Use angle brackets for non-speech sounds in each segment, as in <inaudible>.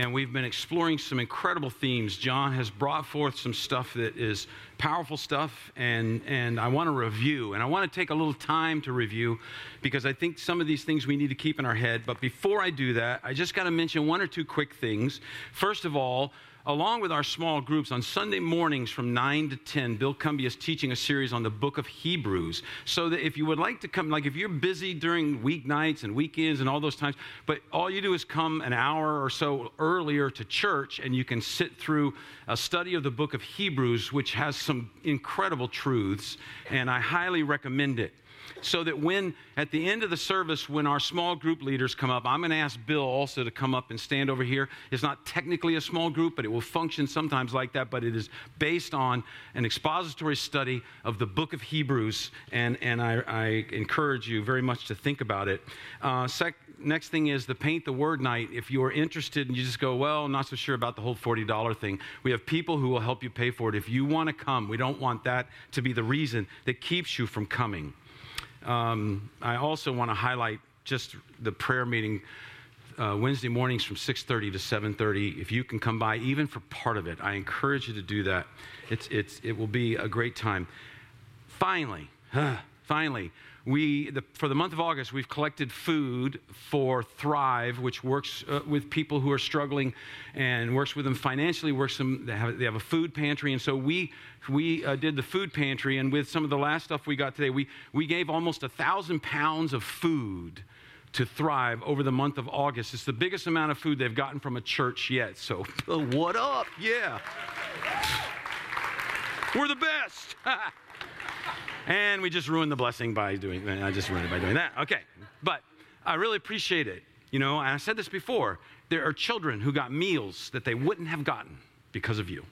and we've been exploring some incredible themes. John has brought forth some stuff that is powerful stuff, and, and I want to review. And I want to take a little time to review because I think some of these things we need to keep in our head. But before I do that, I just got to mention one or two quick things. First of all, along with our small groups, on Sunday mornings from 9 to 10, Bill Cumby is teaching a series on the book of Hebrews. So that if you would like to come, like if you're busy during weeknights and weekends and all those times, but all you do is come an hour or so earlier to church and you can sit through a study of the book of Hebrews, which has some incredible truths, and I highly recommend it so that when at the end of the service when our small group leaders come up i'm going to ask bill also to come up and stand over here. It's not technically a small group but it will function sometimes like that but it is based on an expository study of the book of hebrews and, and I, I encourage you very much to think about it. Uh, sec- next thing is the paint the word night. If you're interested and you just go well i'm not so sure about the whole $40 thing we have people who will help you pay for it if you want to come. We don't want that to be the reason that keeps you from coming um, I also want to highlight just the prayer meeting uh, Wednesday mornings from 6:30 to 7:30. If you can come by, even for part of it, I encourage you to do that. It's, it's, it will be a great time. Finally, <sighs> finally, we, the, for the month of August, we've collected food for Thrive, which works uh, with people who are struggling and works with them financially. Works them, they have, they have a food pantry, and so we we uh, did the food pantry, and with some of the last stuff we got today, we we gave almost a thousand pounds of food to Thrive over the month of August. It's the biggest amount of food they've gotten from a church yet. So, <laughs> what up? Yeah, we're the best. <laughs> And we just ruined the blessing by doing that. I just ruined it by doing that. Okay. But I really appreciate it. You know, and I said this before there are children who got meals that they wouldn't have gotten because of you.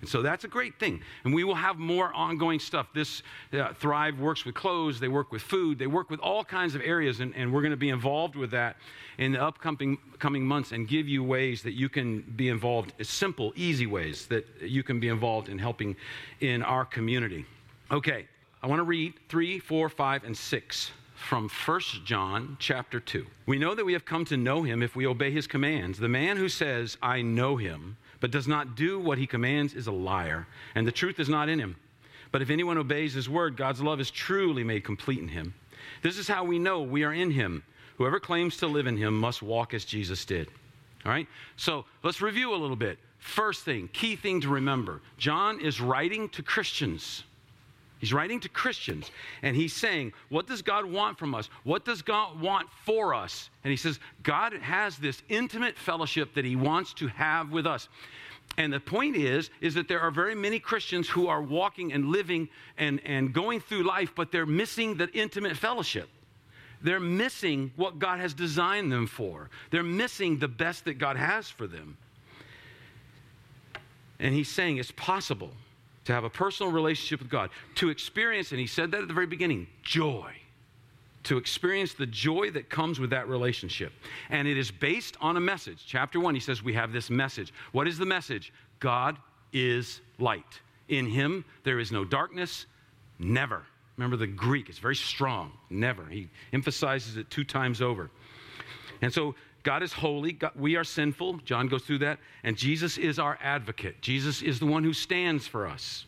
And so that's a great thing. And we will have more ongoing stuff. This uh, Thrive works with clothes, they work with food, they work with all kinds of areas, and, and we're going to be involved with that in the upcoming coming months and give you ways that you can be involved, simple, easy ways that you can be involved in helping in our community. Okay, I want to read 3, 4, 5, and 6 from 1 John chapter 2. We know that we have come to know him if we obey his commands. The man who says, I know him, but does not do what he commands is a liar, and the truth is not in him. But if anyone obeys his word, God's love is truly made complete in him. This is how we know we are in him. Whoever claims to live in him must walk as Jesus did. All right? So let's review a little bit. First thing, key thing to remember John is writing to Christians. He's writing to Christians and he's saying, What does God want from us? What does God want for us? And he says, God has this intimate fellowship that he wants to have with us. And the point is, is that there are very many Christians who are walking and living and, and going through life, but they're missing the intimate fellowship. They're missing what God has designed them for. They're missing the best that God has for them. And he's saying it's possible to have a personal relationship with God, to experience, and he said that at the very beginning, joy. To experience the joy that comes with that relationship. And it is based on a message. Chapter one, he says, We have this message. What is the message? God is light. In him, there is no darkness, never. Remember the Greek, it's very strong, never. He emphasizes it two times over. And so God is holy. God, we are sinful. John goes through that. And Jesus is our advocate. Jesus is the one who stands for us.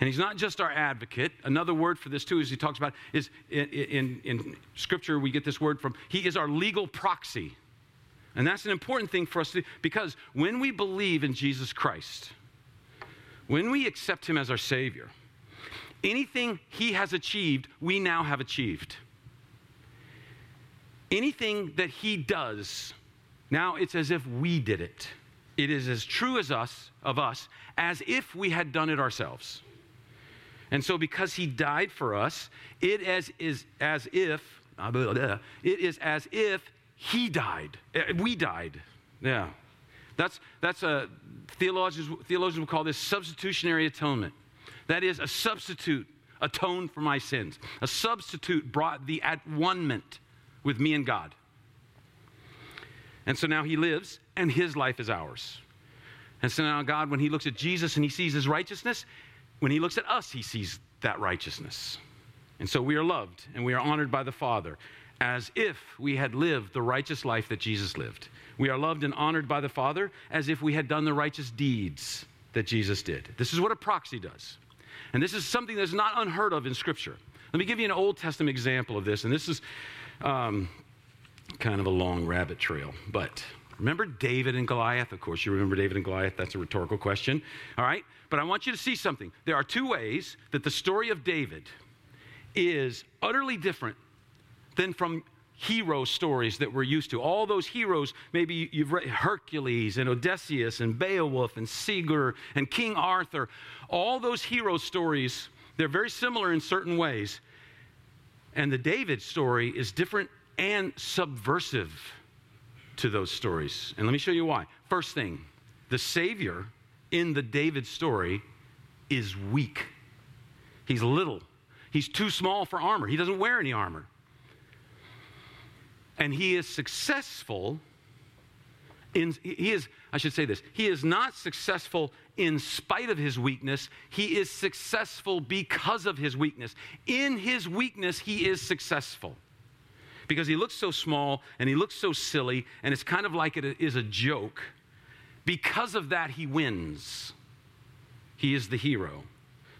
And he's not just our advocate. Another word for this, too, as he talks about, is in, in, in Scripture, we get this word from, he is our legal proxy. And that's an important thing for us to do because when we believe in Jesus Christ, when we accept him as our Savior, anything he has achieved, we now have achieved anything that he does, now it's as if we did it. It is as true as us, of us, as if we had done it ourselves. And so, because he died for us, it as, is as if, it is as if he died. Eh, we died. Yeah. That's, that's a, theologians, theologians would call this substitutionary atonement. That is, a substitute atoned for my sins. A substitute brought the at one ment with me and God. And so now he lives, and his life is ours. And so now, God, when he looks at Jesus and he sees his righteousness, when he looks at us, he sees that righteousness. And so we are loved and we are honored by the Father as if we had lived the righteous life that Jesus lived. We are loved and honored by the Father as if we had done the righteous deeds that Jesus did. This is what a proxy does. And this is something that's not unheard of in Scripture. Let me give you an Old Testament example of this. And this is um, kind of a long rabbit trail. But remember David and Goliath? Of course, you remember David and Goliath. That's a rhetorical question. All right? But I want you to see something. There are two ways that the story of David is utterly different than from hero stories that we're used to. All those heroes, maybe you've read Hercules and Odysseus and Beowulf and Sigurd and King Arthur. All those hero stories, they're very similar in certain ways. And the David story is different and subversive to those stories. And let me show you why. First thing, the Savior in the David story is weak. He's little. He's too small for armor. He doesn't wear any armor. And he is successful in, he is, I should say this, he is not successful in spite of his weakness. He is successful because of his weakness. In his weakness, he is successful. Because he looks so small and he looks so silly, and it's kind of like it is a joke. Because of that, he wins. He is the hero.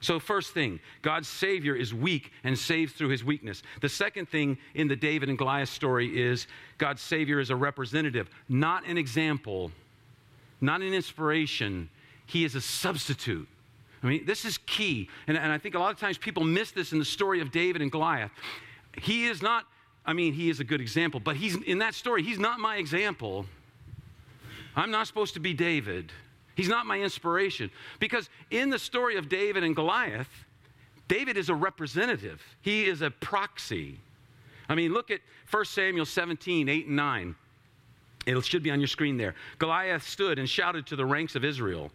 So, first thing, God's Savior is weak and saves through his weakness. The second thing in the David and Goliath story is God's Savior is a representative, not an example, not an inspiration. He is a substitute. I mean, this is key. And, and I think a lot of times people miss this in the story of David and Goliath. He is not, I mean, he is a good example, but he's in that story, he's not my example. I'm not supposed to be David. He's not my inspiration. Because in the story of David and Goliath, David is a representative, he is a proxy. I mean, look at 1 Samuel 17, 8 and 9. It should be on your screen there. Goliath stood and shouted to the ranks of Israel.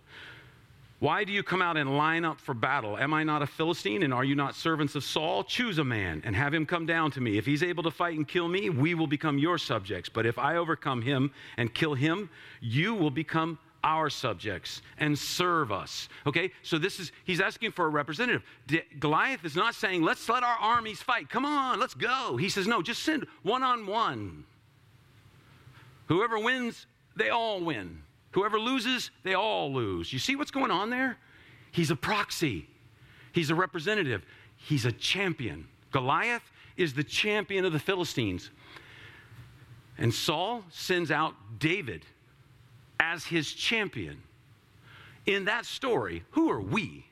Why do you come out and line up for battle? Am I not a Philistine and are you not servants of Saul? Choose a man and have him come down to me. If he's able to fight and kill me, we will become your subjects. But if I overcome him and kill him, you will become our subjects and serve us. Okay? So this is, he's asking for a representative. D- Goliath is not saying, let's let our armies fight. Come on, let's go. He says, no, just send one on one. Whoever wins, they all win. Whoever loses, they all lose. You see what's going on there? He's a proxy, he's a representative, he's a champion. Goliath is the champion of the Philistines. And Saul sends out David as his champion. In that story, who are we?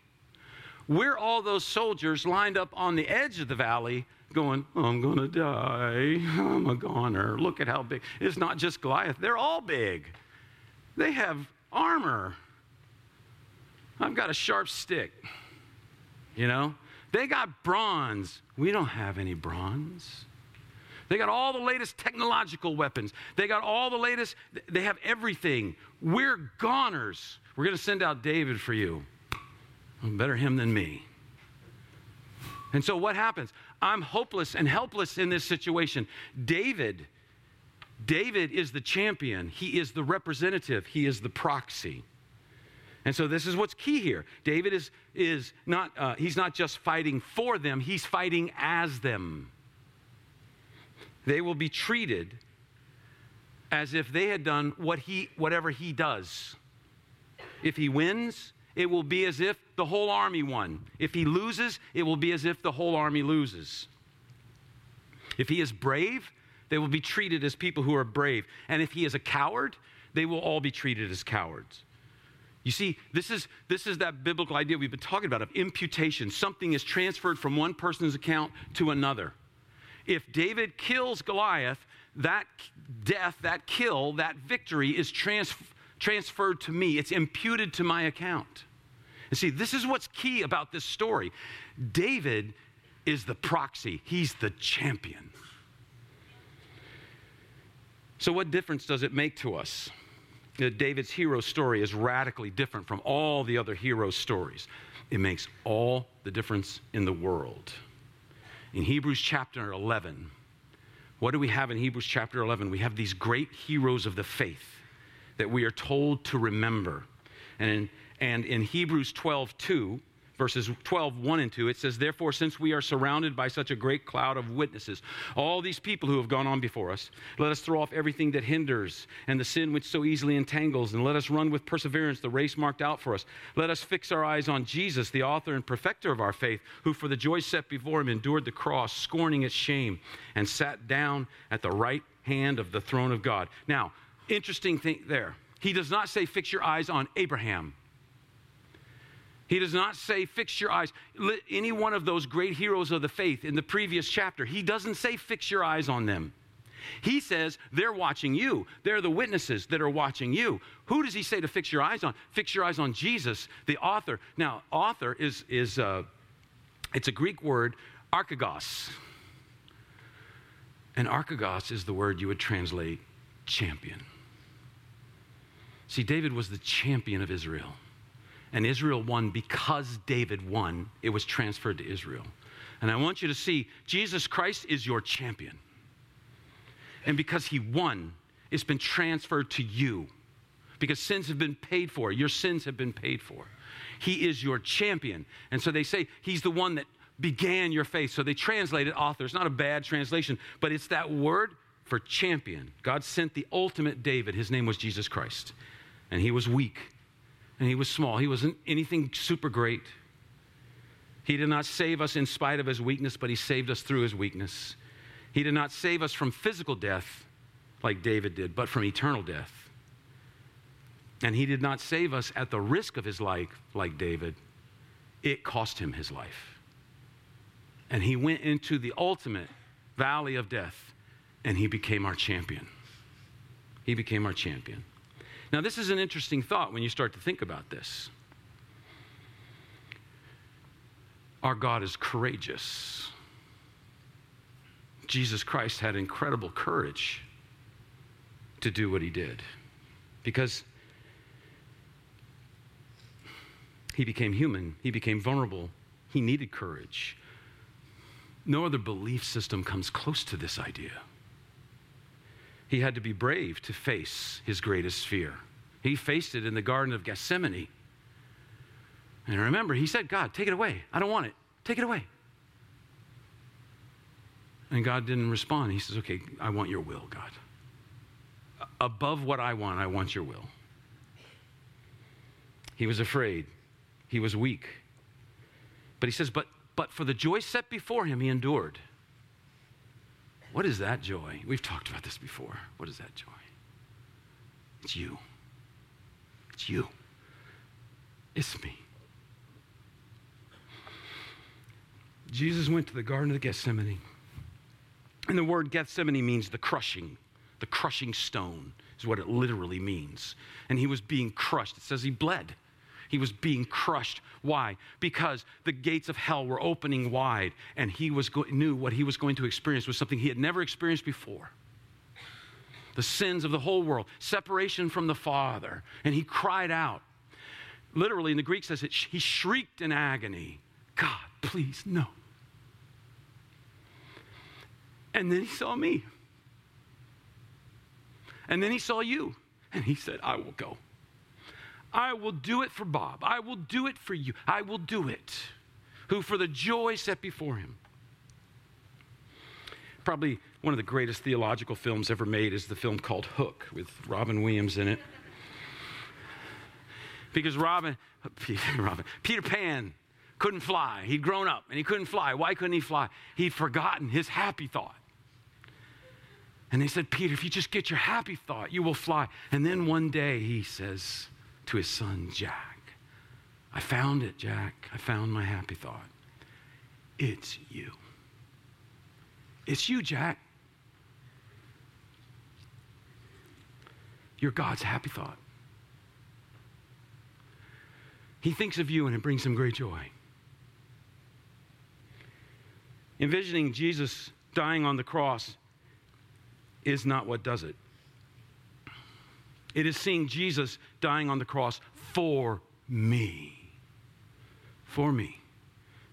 We're all those soldiers lined up on the edge of the valley going, I'm going to die. I'm a goner. Look at how big. It's not just Goliath, they're all big. They have armor. I've got a sharp stick. You know? They got bronze. We don't have any bronze. They got all the latest technological weapons. They got all the latest, they have everything. We're goners. We're going to send out David for you. Better him than me. And so what happens? I'm hopeless and helpless in this situation. David, David is the champion. He is the representative. He is the proxy. And so this is what's key here. David is, is not, uh, he's not just fighting for them, he's fighting as them they will be treated as if they had done what he, whatever he does. If he wins, it will be as if the whole army won. If he loses, it will be as if the whole army loses. If he is brave, they will be treated as people who are brave. And if he is a coward, they will all be treated as cowards. You see, this is, this is that biblical idea we've been talking about of imputation. Something is transferred from one person's account to another if David kills Goliath, that death, that kill, that victory is trans- transferred to me. It's imputed to my account. And see, this is what's key about this story. David is the proxy, he's the champion. So, what difference does it make to us? David's hero story is radically different from all the other hero stories. It makes all the difference in the world in Hebrews chapter 11, what do we have in Hebrews chapter 11? We have these great heroes of the faith that we are told to remember. And in, and in Hebrews 12, 2, verses 12, 1 and 2, it says, Therefore, since we are surrounded by such a great cloud of witnesses, all these people who have gone on before us, let us throw off everything that hinders and the sin which so easily entangles, and let us run with perseverance the race marked out for us. Let us fix our eyes on Jesus, the author and perfecter of our faith, who for the joy set before him endured the cross, scorning its shame, and sat down at the right hand of the throne of God. Now, interesting thing there. He does not say, Fix your eyes on Abraham. He does not say, fix your eyes. Any one of those great heroes of the faith in the previous chapter, he doesn't say, fix your eyes on them. He says, they're watching you. They're the witnesses that are watching you. Who does he say to fix your eyes on? Fix your eyes on Jesus, the author. Now, author is, is uh, it's a Greek word, archegos. And archegos is the word you would translate champion. See, David was the champion of Israel. And Israel won because David won. It was transferred to Israel. And I want you to see Jesus Christ is your champion. And because he won, it's been transferred to you. Because sins have been paid for. Your sins have been paid for. He is your champion. And so they say he's the one that began your faith. So they translated author. It's not a bad translation, but it's that word for champion. God sent the ultimate David. His name was Jesus Christ. And he was weak and he was small. He wasn't anything super great. He did not save us in spite of his weakness, but he saved us through his weakness. He did not save us from physical death like David did, but from eternal death. And he did not save us at the risk of his life like David. It cost him his life. And he went into the ultimate valley of death and he became our champion. He became our champion. Now, this is an interesting thought when you start to think about this. Our God is courageous. Jesus Christ had incredible courage to do what he did because he became human, he became vulnerable, he needed courage. No other belief system comes close to this idea. He had to be brave to face his greatest fear. He faced it in the Garden of Gethsemane. And remember, he said, God, take it away. I don't want it. Take it away. And God didn't respond. He says, Okay, I want your will, God. Above what I want, I want your will. He was afraid. He was weak. But he says, But but for the joy set before him, he endured. What is that joy? We've talked about this before. What is that joy? It's you. It's you. It's me. Jesus went to the Garden of Gethsemane. And the word Gethsemane means the crushing, the crushing stone is what it literally means. And he was being crushed. It says he bled. He was being crushed. Why? Because the gates of hell were opening wide, and he was go- knew what he was going to experience was something he had never experienced before the sins of the whole world, separation from the Father. And he cried out. Literally, in the Greek says it, he shrieked in agony, God, please, no. And then he saw me. And then he saw you. And he said, I will go. I will do it for Bob. I will do it for you. I will do it. Who, for the joy set before him, probably one of the greatest theological films ever made is the film called Hook with Robin Williams in it. Because Robin, Robin, Peter Pan couldn't fly. He'd grown up and he couldn't fly. Why couldn't he fly? He'd forgotten his happy thought. And they said, Peter, if you just get your happy thought, you will fly. And then one day he says to his son, Jack, I found it, Jack. I found my happy thought. It's you. It's you, Jack. You're God's happy thought. He thinks of you and it brings him great joy. Envisioning Jesus dying on the cross is not what does it. It is seeing Jesus dying on the cross for me. For me.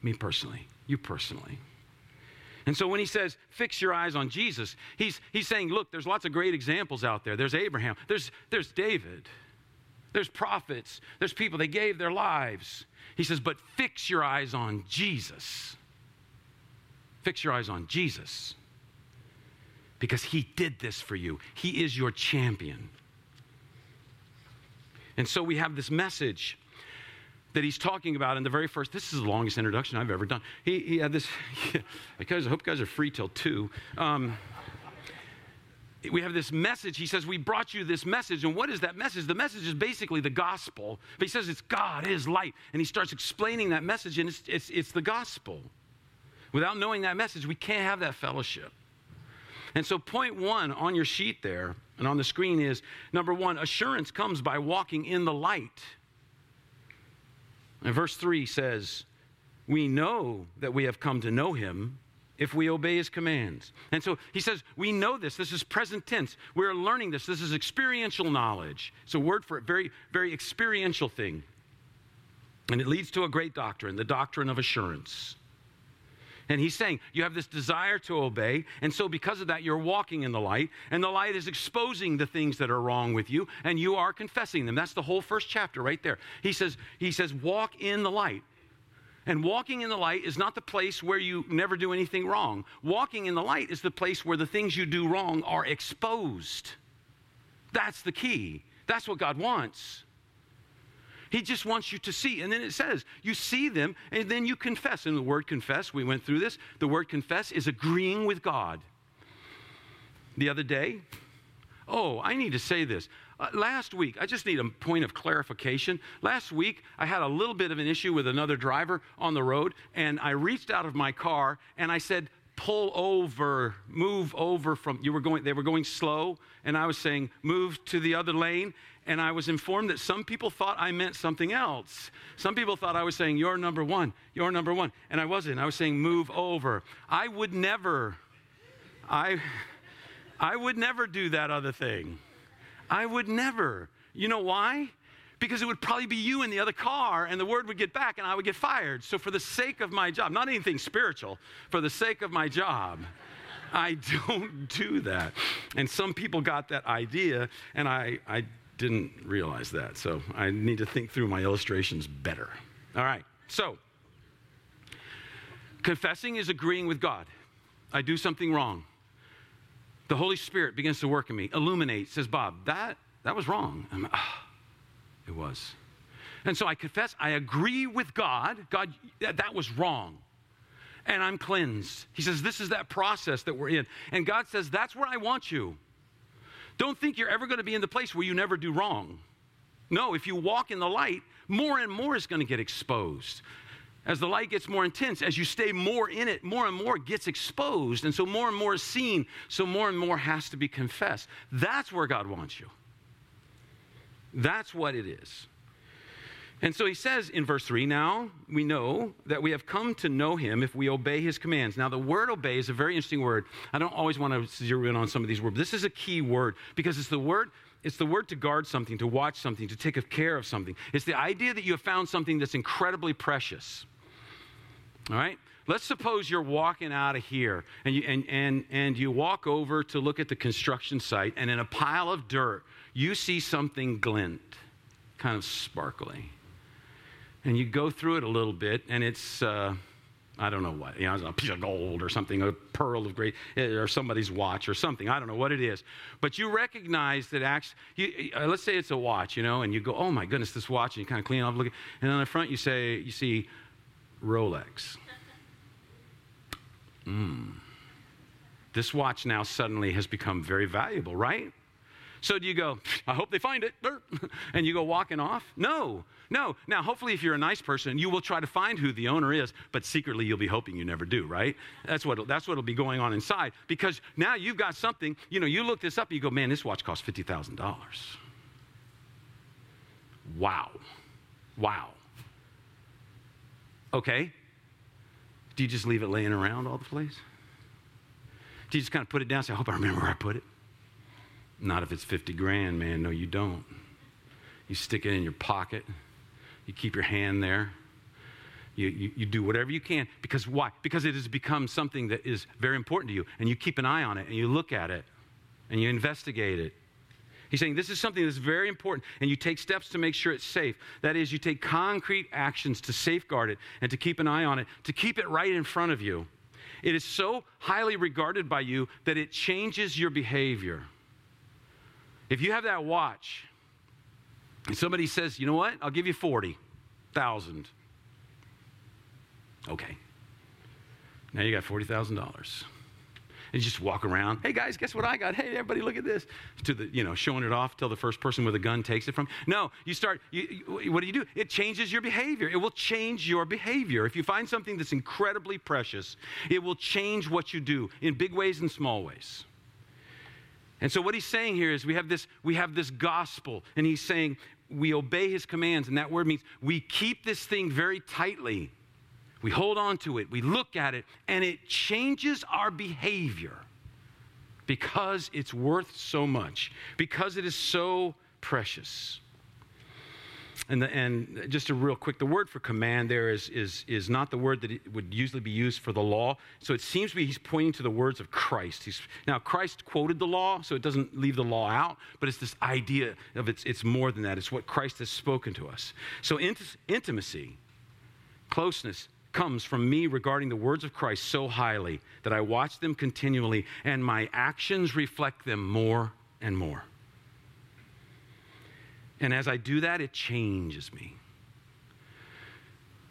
Me personally. You personally. And so when he says, fix your eyes on Jesus, he's, he's saying, look, there's lots of great examples out there. There's Abraham, there's, there's David. There's prophets, there's people, they gave their lives. He says, but fix your eyes on Jesus. Fix your eyes on Jesus. Because he did this for you, he is your champion. And so we have this message that he's talking about in the very first. This is the longest introduction I've ever done. He, he had this. <laughs> because I hope you guys are free till two. Um, we have this message. He says, We brought you this message. And what is that message? The message is basically the gospel. But he says it's God is light. And he starts explaining that message, and it's, it's, it's the gospel. Without knowing that message, we can't have that fellowship. And so, point one on your sheet there and on the screen is number one, assurance comes by walking in the light. And verse 3 says, We know that we have come to know him if we obey his commands. And so he says, We know this. This is present tense. We're learning this. This is experiential knowledge. It's a word for it, very, very experiential thing. And it leads to a great doctrine, the doctrine of assurance. And he's saying, You have this desire to obey, and so because of that, you're walking in the light, and the light is exposing the things that are wrong with you, and you are confessing them. That's the whole first chapter right there. He says, he says, Walk in the light. And walking in the light is not the place where you never do anything wrong. Walking in the light is the place where the things you do wrong are exposed. That's the key. That's what God wants. He just wants you to see. And then it says, you see them and then you confess. And the word confess, we went through this. The word confess is agreeing with God. The other day, oh, I need to say this. Uh, last week, I just need a point of clarification. Last week, I had a little bit of an issue with another driver on the road, and I reached out of my car and I said, pull over, move over from you were going they were going slow and I was saying move to the other lane and I was informed that some people thought I meant something else. Some people thought I was saying, You're number one, you're number one. And I wasn't. I was saying, Move over. I would never, I, I would never do that other thing. I would never. You know why? Because it would probably be you in the other car, and the word would get back, and I would get fired. So, for the sake of my job, not anything spiritual, for the sake of my job, I <laughs> don't do that. And some people got that idea, and I, I didn't realize that. So I need to think through my illustrations better. All right. So, confessing is agreeing with God. I do something wrong. The Holy Spirit begins to work in me, illuminate, says, Bob, that, that was wrong. Ah, it was. And so I confess, I agree with God. God, that, that was wrong. And I'm cleansed. He says, This is that process that we're in. And God says, That's where I want you. Don't think you're ever going to be in the place where you never do wrong. No, if you walk in the light, more and more is going to get exposed. As the light gets more intense, as you stay more in it, more and more gets exposed. And so more and more is seen, so more and more has to be confessed. That's where God wants you. That's what it is. And so he says in verse 3 now we know that we have come to know him if we obey his commands. Now, the word obey is a very interesting word. I don't always want to zero in on some of these words. This is a key word because it's the word. It's the word to guard something, to watch something, to take care of something. It's the idea that you have found something that's incredibly precious. All right? Let's suppose you're walking out of here and you, and, and, and you walk over to look at the construction site, and in a pile of dirt, you see something glint, kind of sparkly and you go through it a little bit, and it's, uh, I don't know what, you know, a piece of gold or something, a pearl of great, eh, or somebody's watch or something. I don't know what it is. But you recognize that actually, you, uh, let's say it's a watch, you know, and you go, oh my goodness, this watch, and you kind of clean it off, look, and on the front you say, you see Rolex. Hmm. This watch now suddenly has become very valuable, right? So do you go, I hope they find it, <laughs> and you go walking off? No, no. Now, hopefully, if you're a nice person, you will try to find who the owner is, but secretly you'll be hoping you never do, right? That's what that's what'll be going on inside because now you've got something. You know, you look this up, you go, man, this watch costs fifty thousand dollars. Wow, wow. Okay. Do you just leave it laying around all the place? Do you just kind of put it down say, I hope I remember where I put it? Not if it's 50 grand, man. No, you don't. You stick it in your pocket, you keep your hand there. You, you, you, do whatever you can because why? Because it has become something that is very important to you, and you keep an eye on it, and you look at it, and you investigate it. He's saying this is something that's very important, and you take steps to make sure it's safe. That is, you take concrete actions to safeguard it and to keep an eye on it, to keep it right in front of you. It is so highly regarded by you that it changes your behavior. If you have that watch, and somebody says, you know what, I'll give you 40,000. Okay. Now you got $40,000 and you just walk around. Hey guys, guess what I got? Hey everybody, look at this. To the you know showing it off till the first person with a gun takes it from. No, you start. You, you, what do you do? It changes your behavior. It will change your behavior. If you find something that's incredibly precious, it will change what you do in big ways and small ways. And so what he's saying here is we have this we have this gospel, and he's saying we obey his commands, and that word means we keep this thing very tightly. We hold on to it, we look at it, and it changes our behavior because it's worth so much, because it is so precious. And, the, and just a real quick, the word for command there is, is, is not the word that would usually be used for the law. So it seems to be he's pointing to the words of Christ. He's, now, Christ quoted the law, so it doesn't leave the law out, but it's this idea of it's, it's more than that. It's what Christ has spoken to us. So int- intimacy, closeness, comes from me regarding the words of Christ so highly that I watch them continually and my actions reflect them more and more. And as I do that, it changes me.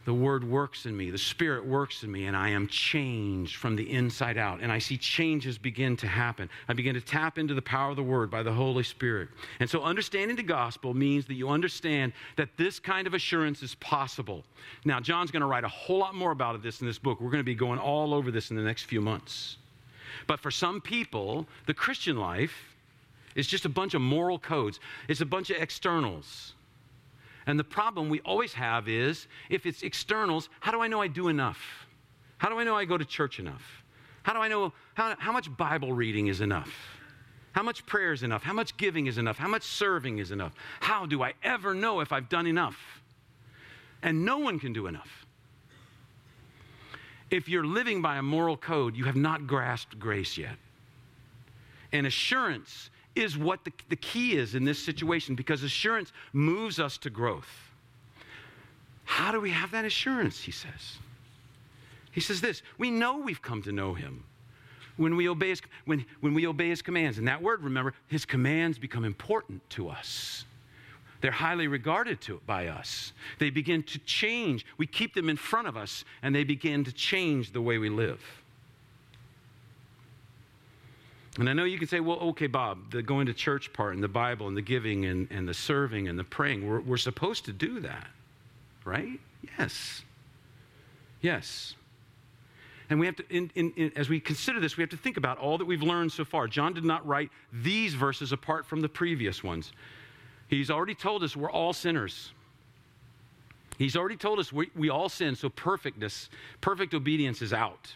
The word works in me, the spirit works in me, and I am changed from the inside out. And I see changes begin to happen. I begin to tap into the power of the word by the Holy Spirit. And so, understanding the gospel means that you understand that this kind of assurance is possible. Now, John's going to write a whole lot more about this in this book. We're going to be going all over this in the next few months. But for some people, the Christian life is just a bunch of moral codes, it's a bunch of externals. And the problem we always have is if it's externals, how do I know I do enough? How do I know I go to church enough? How do I know how, how much Bible reading is enough? How much prayer is enough? How much giving is enough? How much serving is enough? How do I ever know if I've done enough? And no one can do enough. If you're living by a moral code, you have not grasped grace yet. And assurance is what the, the key is in this situation because assurance moves us to growth. How do we have that assurance? He says. He says this We know we've come to know him when we obey his, when, when we obey his commands. And that word, remember, his commands become important to us. They're highly regarded to, by us. They begin to change. We keep them in front of us, and they begin to change the way we live. And I know you can say, well, okay, Bob, the going to church part and the Bible and the giving and, and the serving and the praying, we're, we're supposed to do that, right? Yes. Yes. And we have to, in, in, in, as we consider this, we have to think about all that we've learned so far. John did not write these verses apart from the previous ones. He's already told us we're all sinners. He's already told us we, we all sin, so perfectness, perfect obedience is out.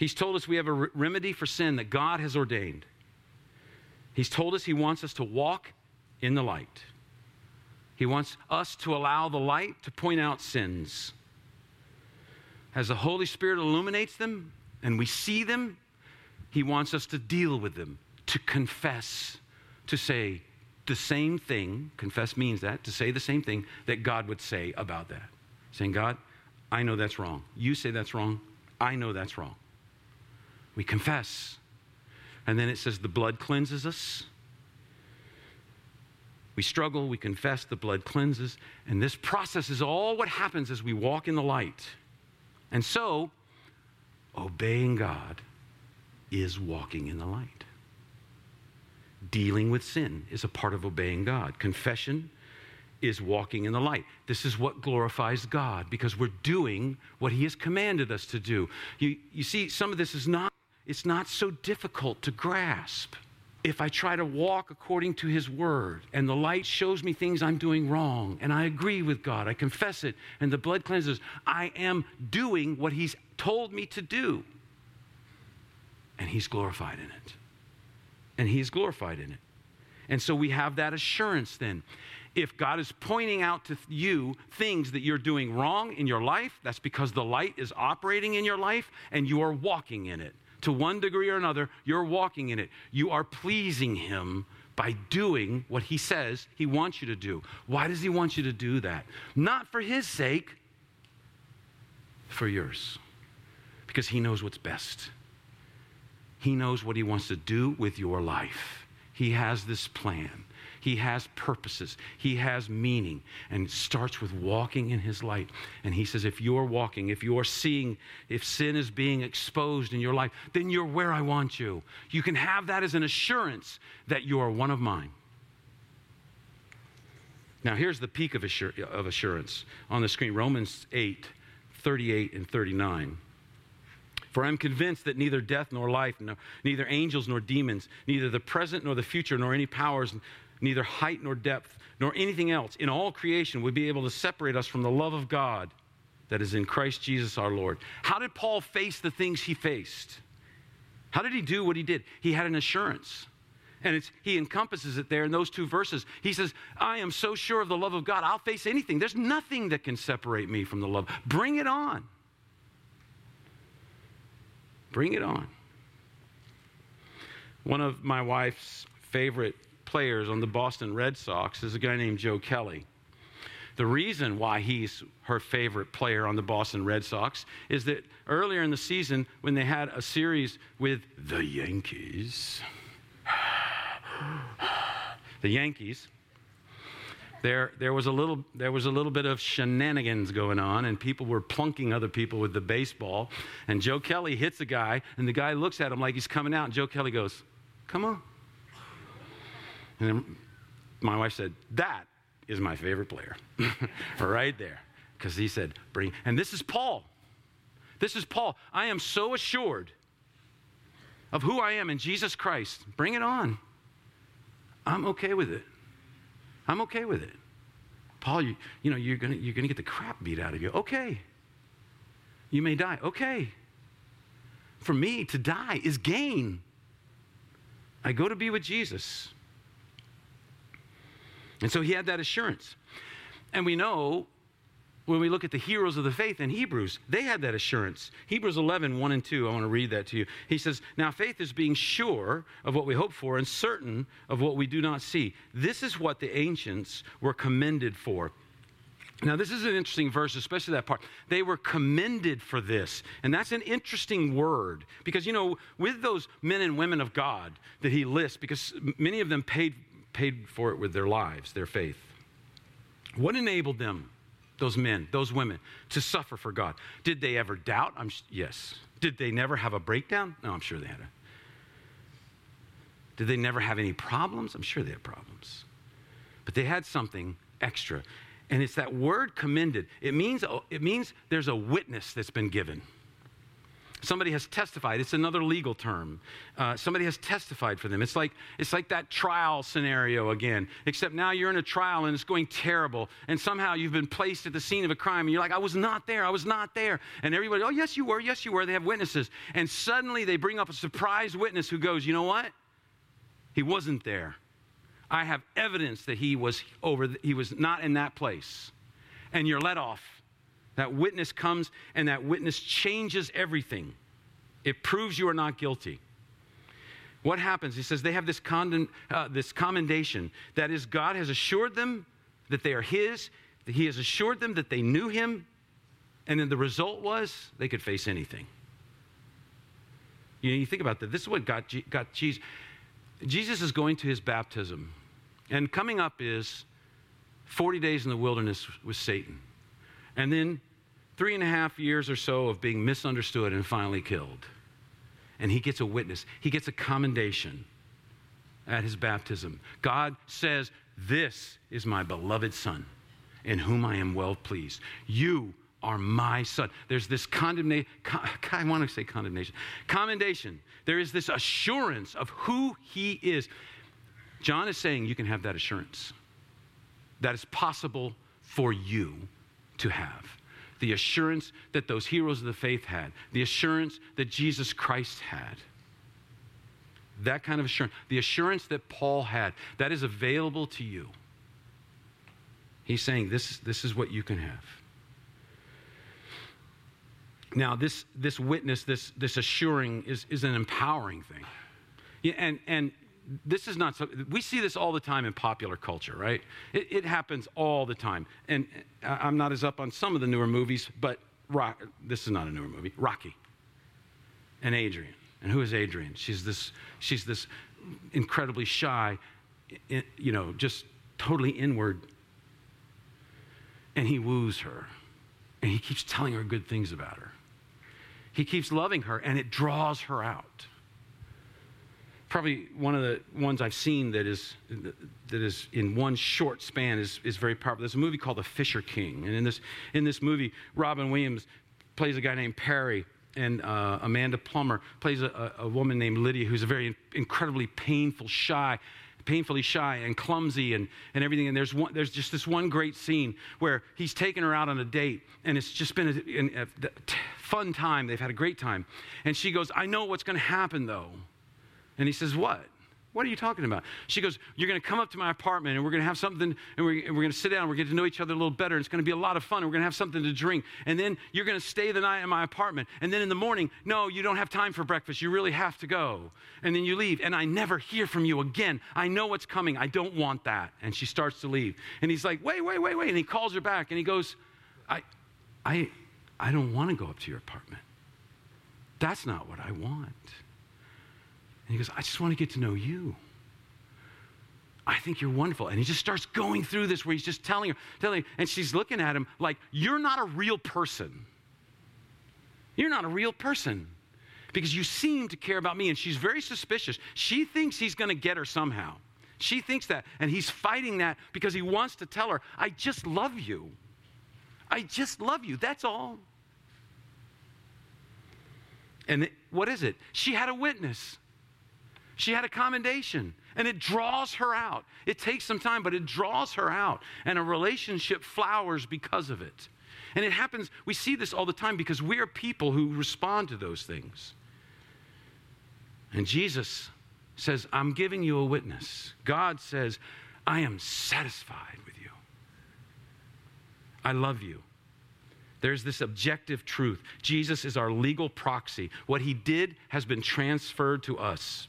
He's told us we have a re- remedy for sin that God has ordained. He's told us He wants us to walk in the light. He wants us to allow the light to point out sins. As the Holy Spirit illuminates them and we see them, He wants us to deal with them, to confess, to say the same thing. Confess means that, to say the same thing that God would say about that. Saying, God, I know that's wrong. You say that's wrong. I know that's wrong. We confess. And then it says the blood cleanses us. We struggle, we confess, the blood cleanses. And this process is all what happens as we walk in the light. And so, obeying God is walking in the light. Dealing with sin is a part of obeying God. Confession is walking in the light. This is what glorifies God because we're doing what He has commanded us to do. You, you see, some of this is not it's not so difficult to grasp. If I try to walk according to His Word and the light shows me things I'm doing wrong and I agree with God, I confess it, and the blood cleanses, I am doing what He's told me to do. And He's glorified in it. And He's glorified in it. And so we have that assurance then. If God is pointing out to you things that you're doing wrong in your life, that's because the light is operating in your life and you are walking in it to one degree or another, you're walking in it. You are pleasing Him by doing what he says he wants you to do. Why does he want you to do that? Not for his sake, for yours. Because he knows what's best. He knows what he wants to do with your life. He has this plan. He has purposes. He has meaning. And it starts with walking in His light. And He says, if you're walking, if you're seeing, if sin is being exposed in your life, then you're where I want you. You can have that as an assurance that you are one of mine. Now, here's the peak of, assur- of assurance on the screen Romans 8, 38 and 39. For I'm convinced that neither death nor life, neither angels nor demons, neither the present nor the future, nor any powers, neither height nor depth, nor anything else in all creation would be able to separate us from the love of God that is in Christ Jesus our Lord. How did Paul face the things he faced? How did he do what he did? He had an assurance. And he encompasses it there in those two verses. He says, I am so sure of the love of God, I'll face anything. There's nothing that can separate me from the love. Bring it on. Bring it on. One of my wife's favorite players on the Boston Red Sox is a guy named Joe Kelly. The reason why he's her favorite player on the Boston Red Sox is that earlier in the season, when they had a series with the Yankees, <sighs> the Yankees, there, there, was a little, there was a little bit of shenanigans going on, and people were plunking other people with the baseball. And Joe Kelly hits a guy, and the guy looks at him like he's coming out, and Joe Kelly goes, Come on. And my wife said, That is my favorite player. <laughs> right there. Because he said, Bring. And this is Paul. This is Paul. I am so assured of who I am in Jesus Christ. Bring it on. I'm okay with it. I'm okay with it. Paul, you, you know, you're going you're going to get the crap beat out of you. Okay. You may die. Okay. For me, to die is gain. I go to be with Jesus. And so he had that assurance. And we know when we look at the heroes of the faith in Hebrews, they had that assurance. Hebrews 11, 1 and 2, I want to read that to you. He says, Now faith is being sure of what we hope for and certain of what we do not see. This is what the ancients were commended for. Now, this is an interesting verse, especially that part. They were commended for this. And that's an interesting word because, you know, with those men and women of God that he lists, because many of them paid paid for it with their lives, their faith. What enabled them, those men, those women, to suffer for God? Did they ever doubt? I'm, yes. Did they never have a breakdown? No, I'm sure they had a. Did they never have any problems? I'm sure they had problems. But they had something extra. And it's that word commended. It means, it means there's a witness that's been given. Somebody has testified. It's another legal term. Uh, somebody has testified for them. It's like, it's like that trial scenario again, except now you're in a trial and it's going terrible. And somehow you've been placed at the scene of a crime and you're like, I was not there. I was not there. And everybody, oh, yes, you were. Yes, you were. They have witnesses. And suddenly they bring up a surprise witness who goes, you know what? He wasn't there. I have evidence that he was over, he was not in that place. And you're let off that witness comes and that witness changes everything. It proves you are not guilty. What happens? He says they have this, condemn, uh, this commendation. That is, God has assured them that they are His, that He has assured them that they knew Him, and then the result was they could face anything. You know, you think about that. This is what got, got Jesus. Jesus is going to his baptism, and coming up is 40 days in the wilderness with Satan. And then three and a half years or so of being misunderstood and finally killed. And he gets a witness, he gets a commendation at his baptism. God says, This is my beloved Son, in whom I am well pleased. You are my son. There's this condemnation, <laughs> I want to say condemnation, commendation. There is this assurance of who he is. John is saying you can have that assurance. That is possible for you to have the assurance that those heroes of the faith had, the assurance that Jesus Christ had. That kind of assurance, the assurance that Paul had, that is available to you. He's saying this, this is what you can have. Now, this, this witness, this, this assuring is, is an empowering thing. Yeah, and, and this is not so, we see this all the time in popular culture, right? It, it happens all the time. And uh, I'm not as up on some of the newer movies, but Rock, this is not a newer movie, Rocky and Adrian. And who is Adrian? She's this, she's this incredibly shy, you know, just totally inward. And he woos her. And he keeps telling her good things about her. He keeps loving her, and it draws her out. Probably one of the ones I've seen that is, that is in one short span is, is very powerful. There's a movie called The Fisher King. And in this, in this movie, Robin Williams plays a guy named Perry and uh, Amanda Plummer plays a, a, woman named Lydia who's a very incredibly painful, shy, painfully shy and clumsy and, and everything. And there's, one, there's just this one great scene where he's taken her out on a date and it's just been a, a, a fun time. They've had a great time. And she goes, I know what's going to happen though. And he says, What? What are you talking about? She goes, You're going to come up to my apartment and we're going to have something, and we're, and we're going to sit down, we're going to know each other a little better, it's going to be a lot of fun, we're going to have something to drink. And then you're going to stay the night in my apartment. And then in the morning, no, you don't have time for breakfast. You really have to go. And then you leave, and I never hear from you again. I know what's coming. I don't want that. And she starts to leave. And he's like, Wait, wait, wait, wait. And he calls her back and he goes, I, I, I don't want to go up to your apartment. That's not what I want. He goes, I just want to get to know you. I think you're wonderful. And he just starts going through this where he's just telling her, telling her, and she's looking at him like, You're not a real person. You're not a real person because you seem to care about me. And she's very suspicious. She thinks he's going to get her somehow. She thinks that. And he's fighting that because he wants to tell her, I just love you. I just love you. That's all. And what is it? She had a witness. She had a commendation and it draws her out. It takes some time, but it draws her out. And a relationship flowers because of it. And it happens, we see this all the time because we are people who respond to those things. And Jesus says, I'm giving you a witness. God says, I am satisfied with you. I love you. There's this objective truth. Jesus is our legal proxy. What he did has been transferred to us.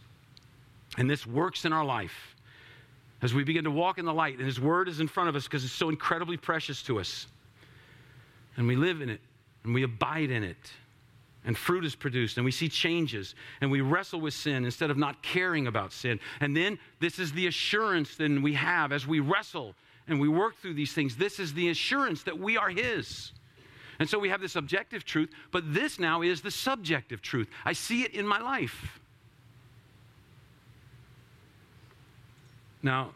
And this works in our life as we begin to walk in the light, and His Word is in front of us because it's so incredibly precious to us. And we live in it, and we abide in it, and fruit is produced, and we see changes, and we wrestle with sin instead of not caring about sin. And then this is the assurance that we have as we wrestle and we work through these things. This is the assurance that we are His. And so we have this objective truth, but this now is the subjective truth. I see it in my life. Now,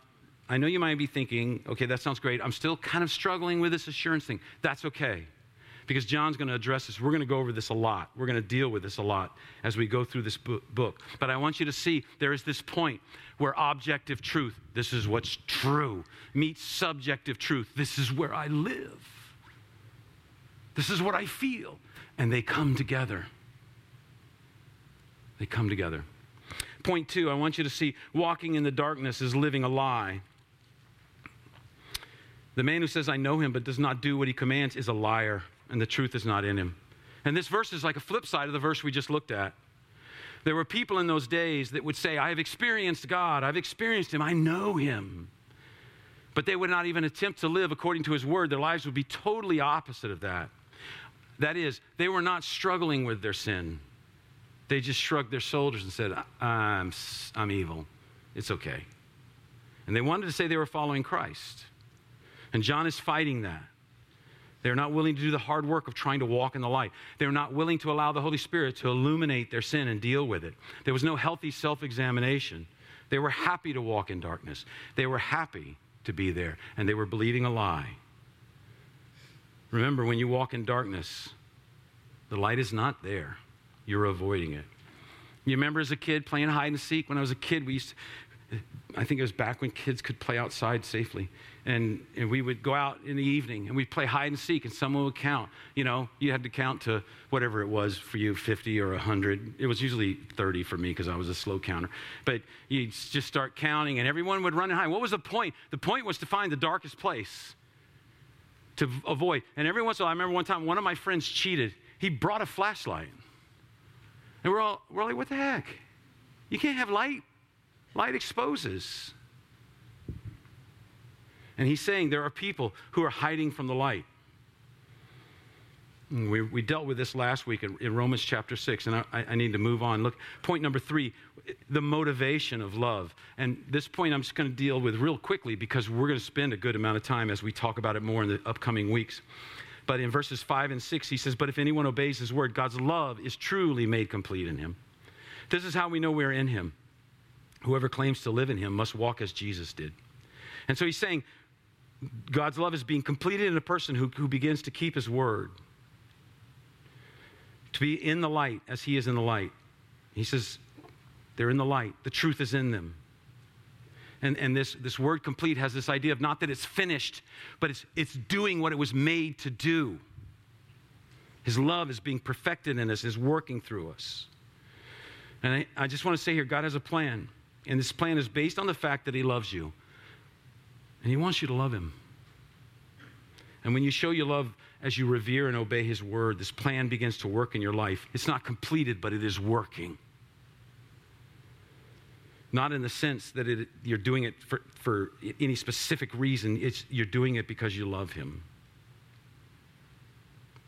I know you might be thinking, okay, that sounds great. I'm still kind of struggling with this assurance thing. That's okay. Because John's going to address this. We're going to go over this a lot. We're going to deal with this a lot as we go through this book. But I want you to see there is this point where objective truth, this is what's true, meets subjective truth. This is where I live. This is what I feel. And they come together. They come together. Point two, I want you to see walking in the darkness is living a lie. The man who says, I know him, but does not do what he commands is a liar, and the truth is not in him. And this verse is like a flip side of the verse we just looked at. There were people in those days that would say, I have experienced God, I've experienced him, I know him. But they would not even attempt to live according to his word. Their lives would be totally opposite of that. That is, they were not struggling with their sin they just shrugged their shoulders and said, I'm, I'm evil. It's okay. And they wanted to say they were following Christ. And John is fighting that. They're not willing to do the hard work of trying to walk in the light. They're not willing to allow the Holy Spirit to illuminate their sin and deal with it. There was no healthy self examination. They were happy to walk in darkness. They were happy to be there, and they were believing a lie. Remember, when you walk in darkness, the light is not there you're avoiding it. You remember as a kid playing hide and seek? When I was a kid, we used to, I think it was back when kids could play outside safely. And, and we would go out in the evening and we'd play hide and seek, and someone would count. You know, you had to count to whatever it was for you 50 or 100. It was usually 30 for me because I was a slow counter. But you'd just start counting, and everyone would run and hide. What was the point? The point was to find the darkest place to avoid. And every once in a while, I remember one time one of my friends cheated. He brought a flashlight. And we're all, we're like, what the heck? You can't have light. Light exposes. And he's saying there are people who are hiding from the light. We, we dealt with this last week in, in Romans chapter 6, and I, I, need to move on. Look, point number three the motivation of love. And this point I'm just going to deal with real quickly because we're going to spend a good amount of time as we talk about it more in the upcoming weeks. But in verses 5 and 6, he says, But if anyone obeys his word, God's love is truly made complete in him. This is how we know we're in him. Whoever claims to live in him must walk as Jesus did. And so he's saying God's love is being completed in a person who, who begins to keep his word, to be in the light as he is in the light. He says, they're in the light, the truth is in them. And, and this, this word complete has this idea of not that it's finished, but it's, it's doing what it was made to do. His love is being perfected in us, is working through us. And I, I just want to say here God has a plan. And this plan is based on the fact that He loves you. And He wants you to love Him. And when you show your love as you revere and obey His word, this plan begins to work in your life. It's not completed, but it is working. Not in the sense that it, you're doing it for, for any specific reason, it's, you're doing it because you love Him.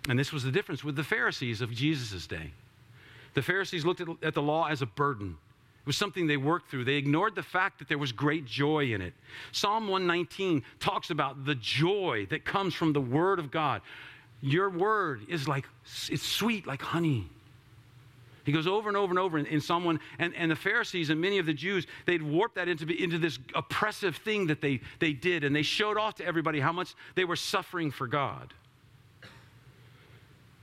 And this was the difference with the Pharisees of Jesus' day. The Pharisees looked at, at the law as a burden. It was something they worked through. They ignored the fact that there was great joy in it. Psalm 119 talks about the joy that comes from the Word of God. Your Word is like, it's sweet like honey. He goes over and over and over in, in 1. And, and the Pharisees and many of the Jews, they'd warped that into, into this oppressive thing that they, they did. And they showed off to everybody how much they were suffering for God.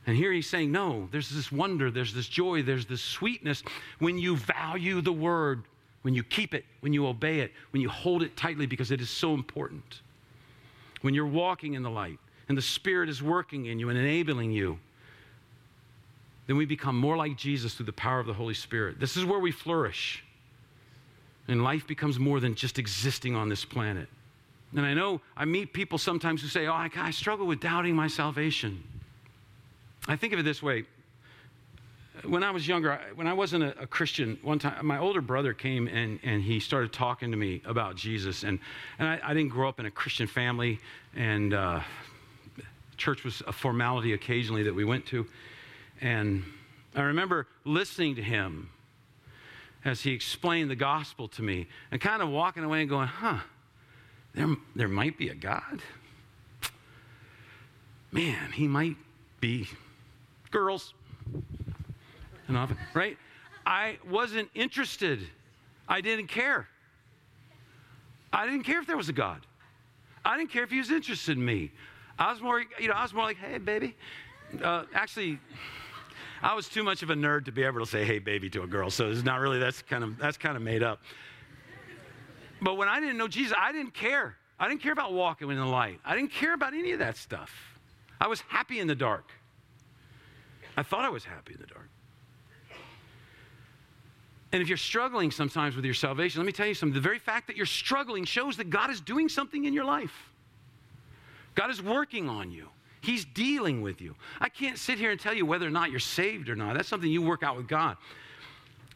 And here he's saying, no, there's this wonder, there's this joy, there's this sweetness when you value the word, when you keep it, when you obey it, when you hold it tightly because it is so important. When you're walking in the light and the Spirit is working in you and enabling you, then we become more like Jesus through the power of the Holy Spirit. This is where we flourish. And life becomes more than just existing on this planet. And I know I meet people sometimes who say, Oh, I, I struggle with doubting my salvation. I think of it this way. When I was younger, when I wasn't a, a, Christian, one time my older brother came and, and he started talking to me about Jesus. And, and I, I didn't grow up in a Christian family, and uh, church was a formality occasionally that we went to. And I remember listening to him as he explained the gospel to me and kind of walking away and going, huh, there, there might be a God. Man, he might be girls. And right? I wasn't interested. I didn't care. I didn't care if there was a God. I didn't care if he was interested in me. I was more, you know, I was more like, hey, baby. Uh, actually, I was too much of a nerd to be able to say, hey, baby, to a girl. So it's not really, that's kind of, that's kind of made up. But when I didn't know Jesus, I didn't care. I didn't care about walking in the light. I didn't care about any of that stuff. I was happy in the dark. I thought I was happy in the dark. And if you're struggling sometimes with your salvation, let me tell you something. The very fact that you're struggling shows that God is doing something in your life. God is working on you. He's dealing with you. I can't sit here and tell you whether or not you're saved or not. That's something you work out with God.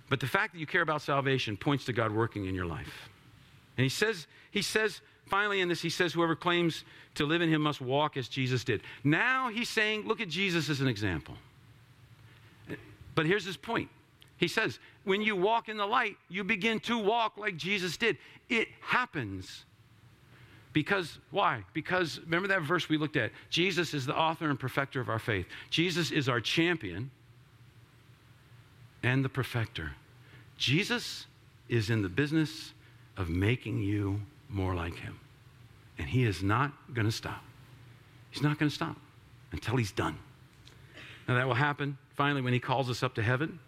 But the fact that you care about salvation points to God working in your life. And he says, he says finally in this, he says, whoever claims to live in him must walk as Jesus did. Now he's saying, look at Jesus as an example. But here's his point. He says, when you walk in the light, you begin to walk like Jesus did. It happens. Because, why? Because, remember that verse we looked at? Jesus is the author and perfecter of our faith. Jesus is our champion and the perfecter. Jesus is in the business of making you more like him. And he is not going to stop. He's not going to stop until he's done. Now, that will happen finally when he calls us up to heaven.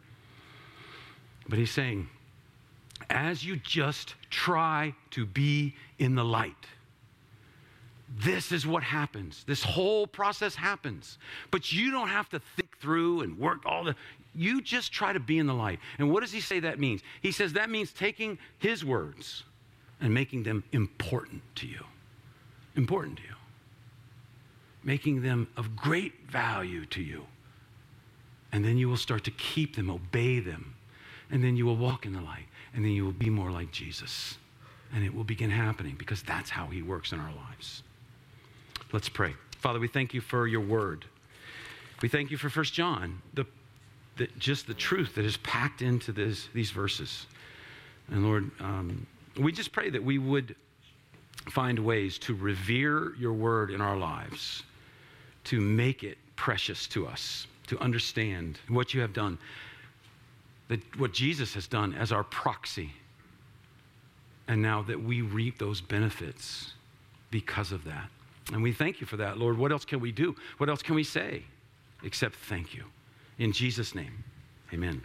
But he's saying, as you just try to be in the light, this is what happens. This whole process happens. But you don't have to think through and work all the. You just try to be in the light. And what does he say that means? He says that means taking his words and making them important to you. Important to you. Making them of great value to you. And then you will start to keep them, obey them. And then you will walk in the light. And then you will be more like Jesus. And it will begin happening because that's how he works in our lives. Let's pray. Father, we thank you for your word. We thank you for First John, the, the, just the truth that is packed into this, these verses. And Lord, um, we just pray that we would find ways to revere your word in our lives, to make it precious to us, to understand what you have done, that what Jesus has done as our proxy. And now that we reap those benefits because of that. And we thank you for that, Lord. What else can we do? What else can we say except thank you? In Jesus' name, amen.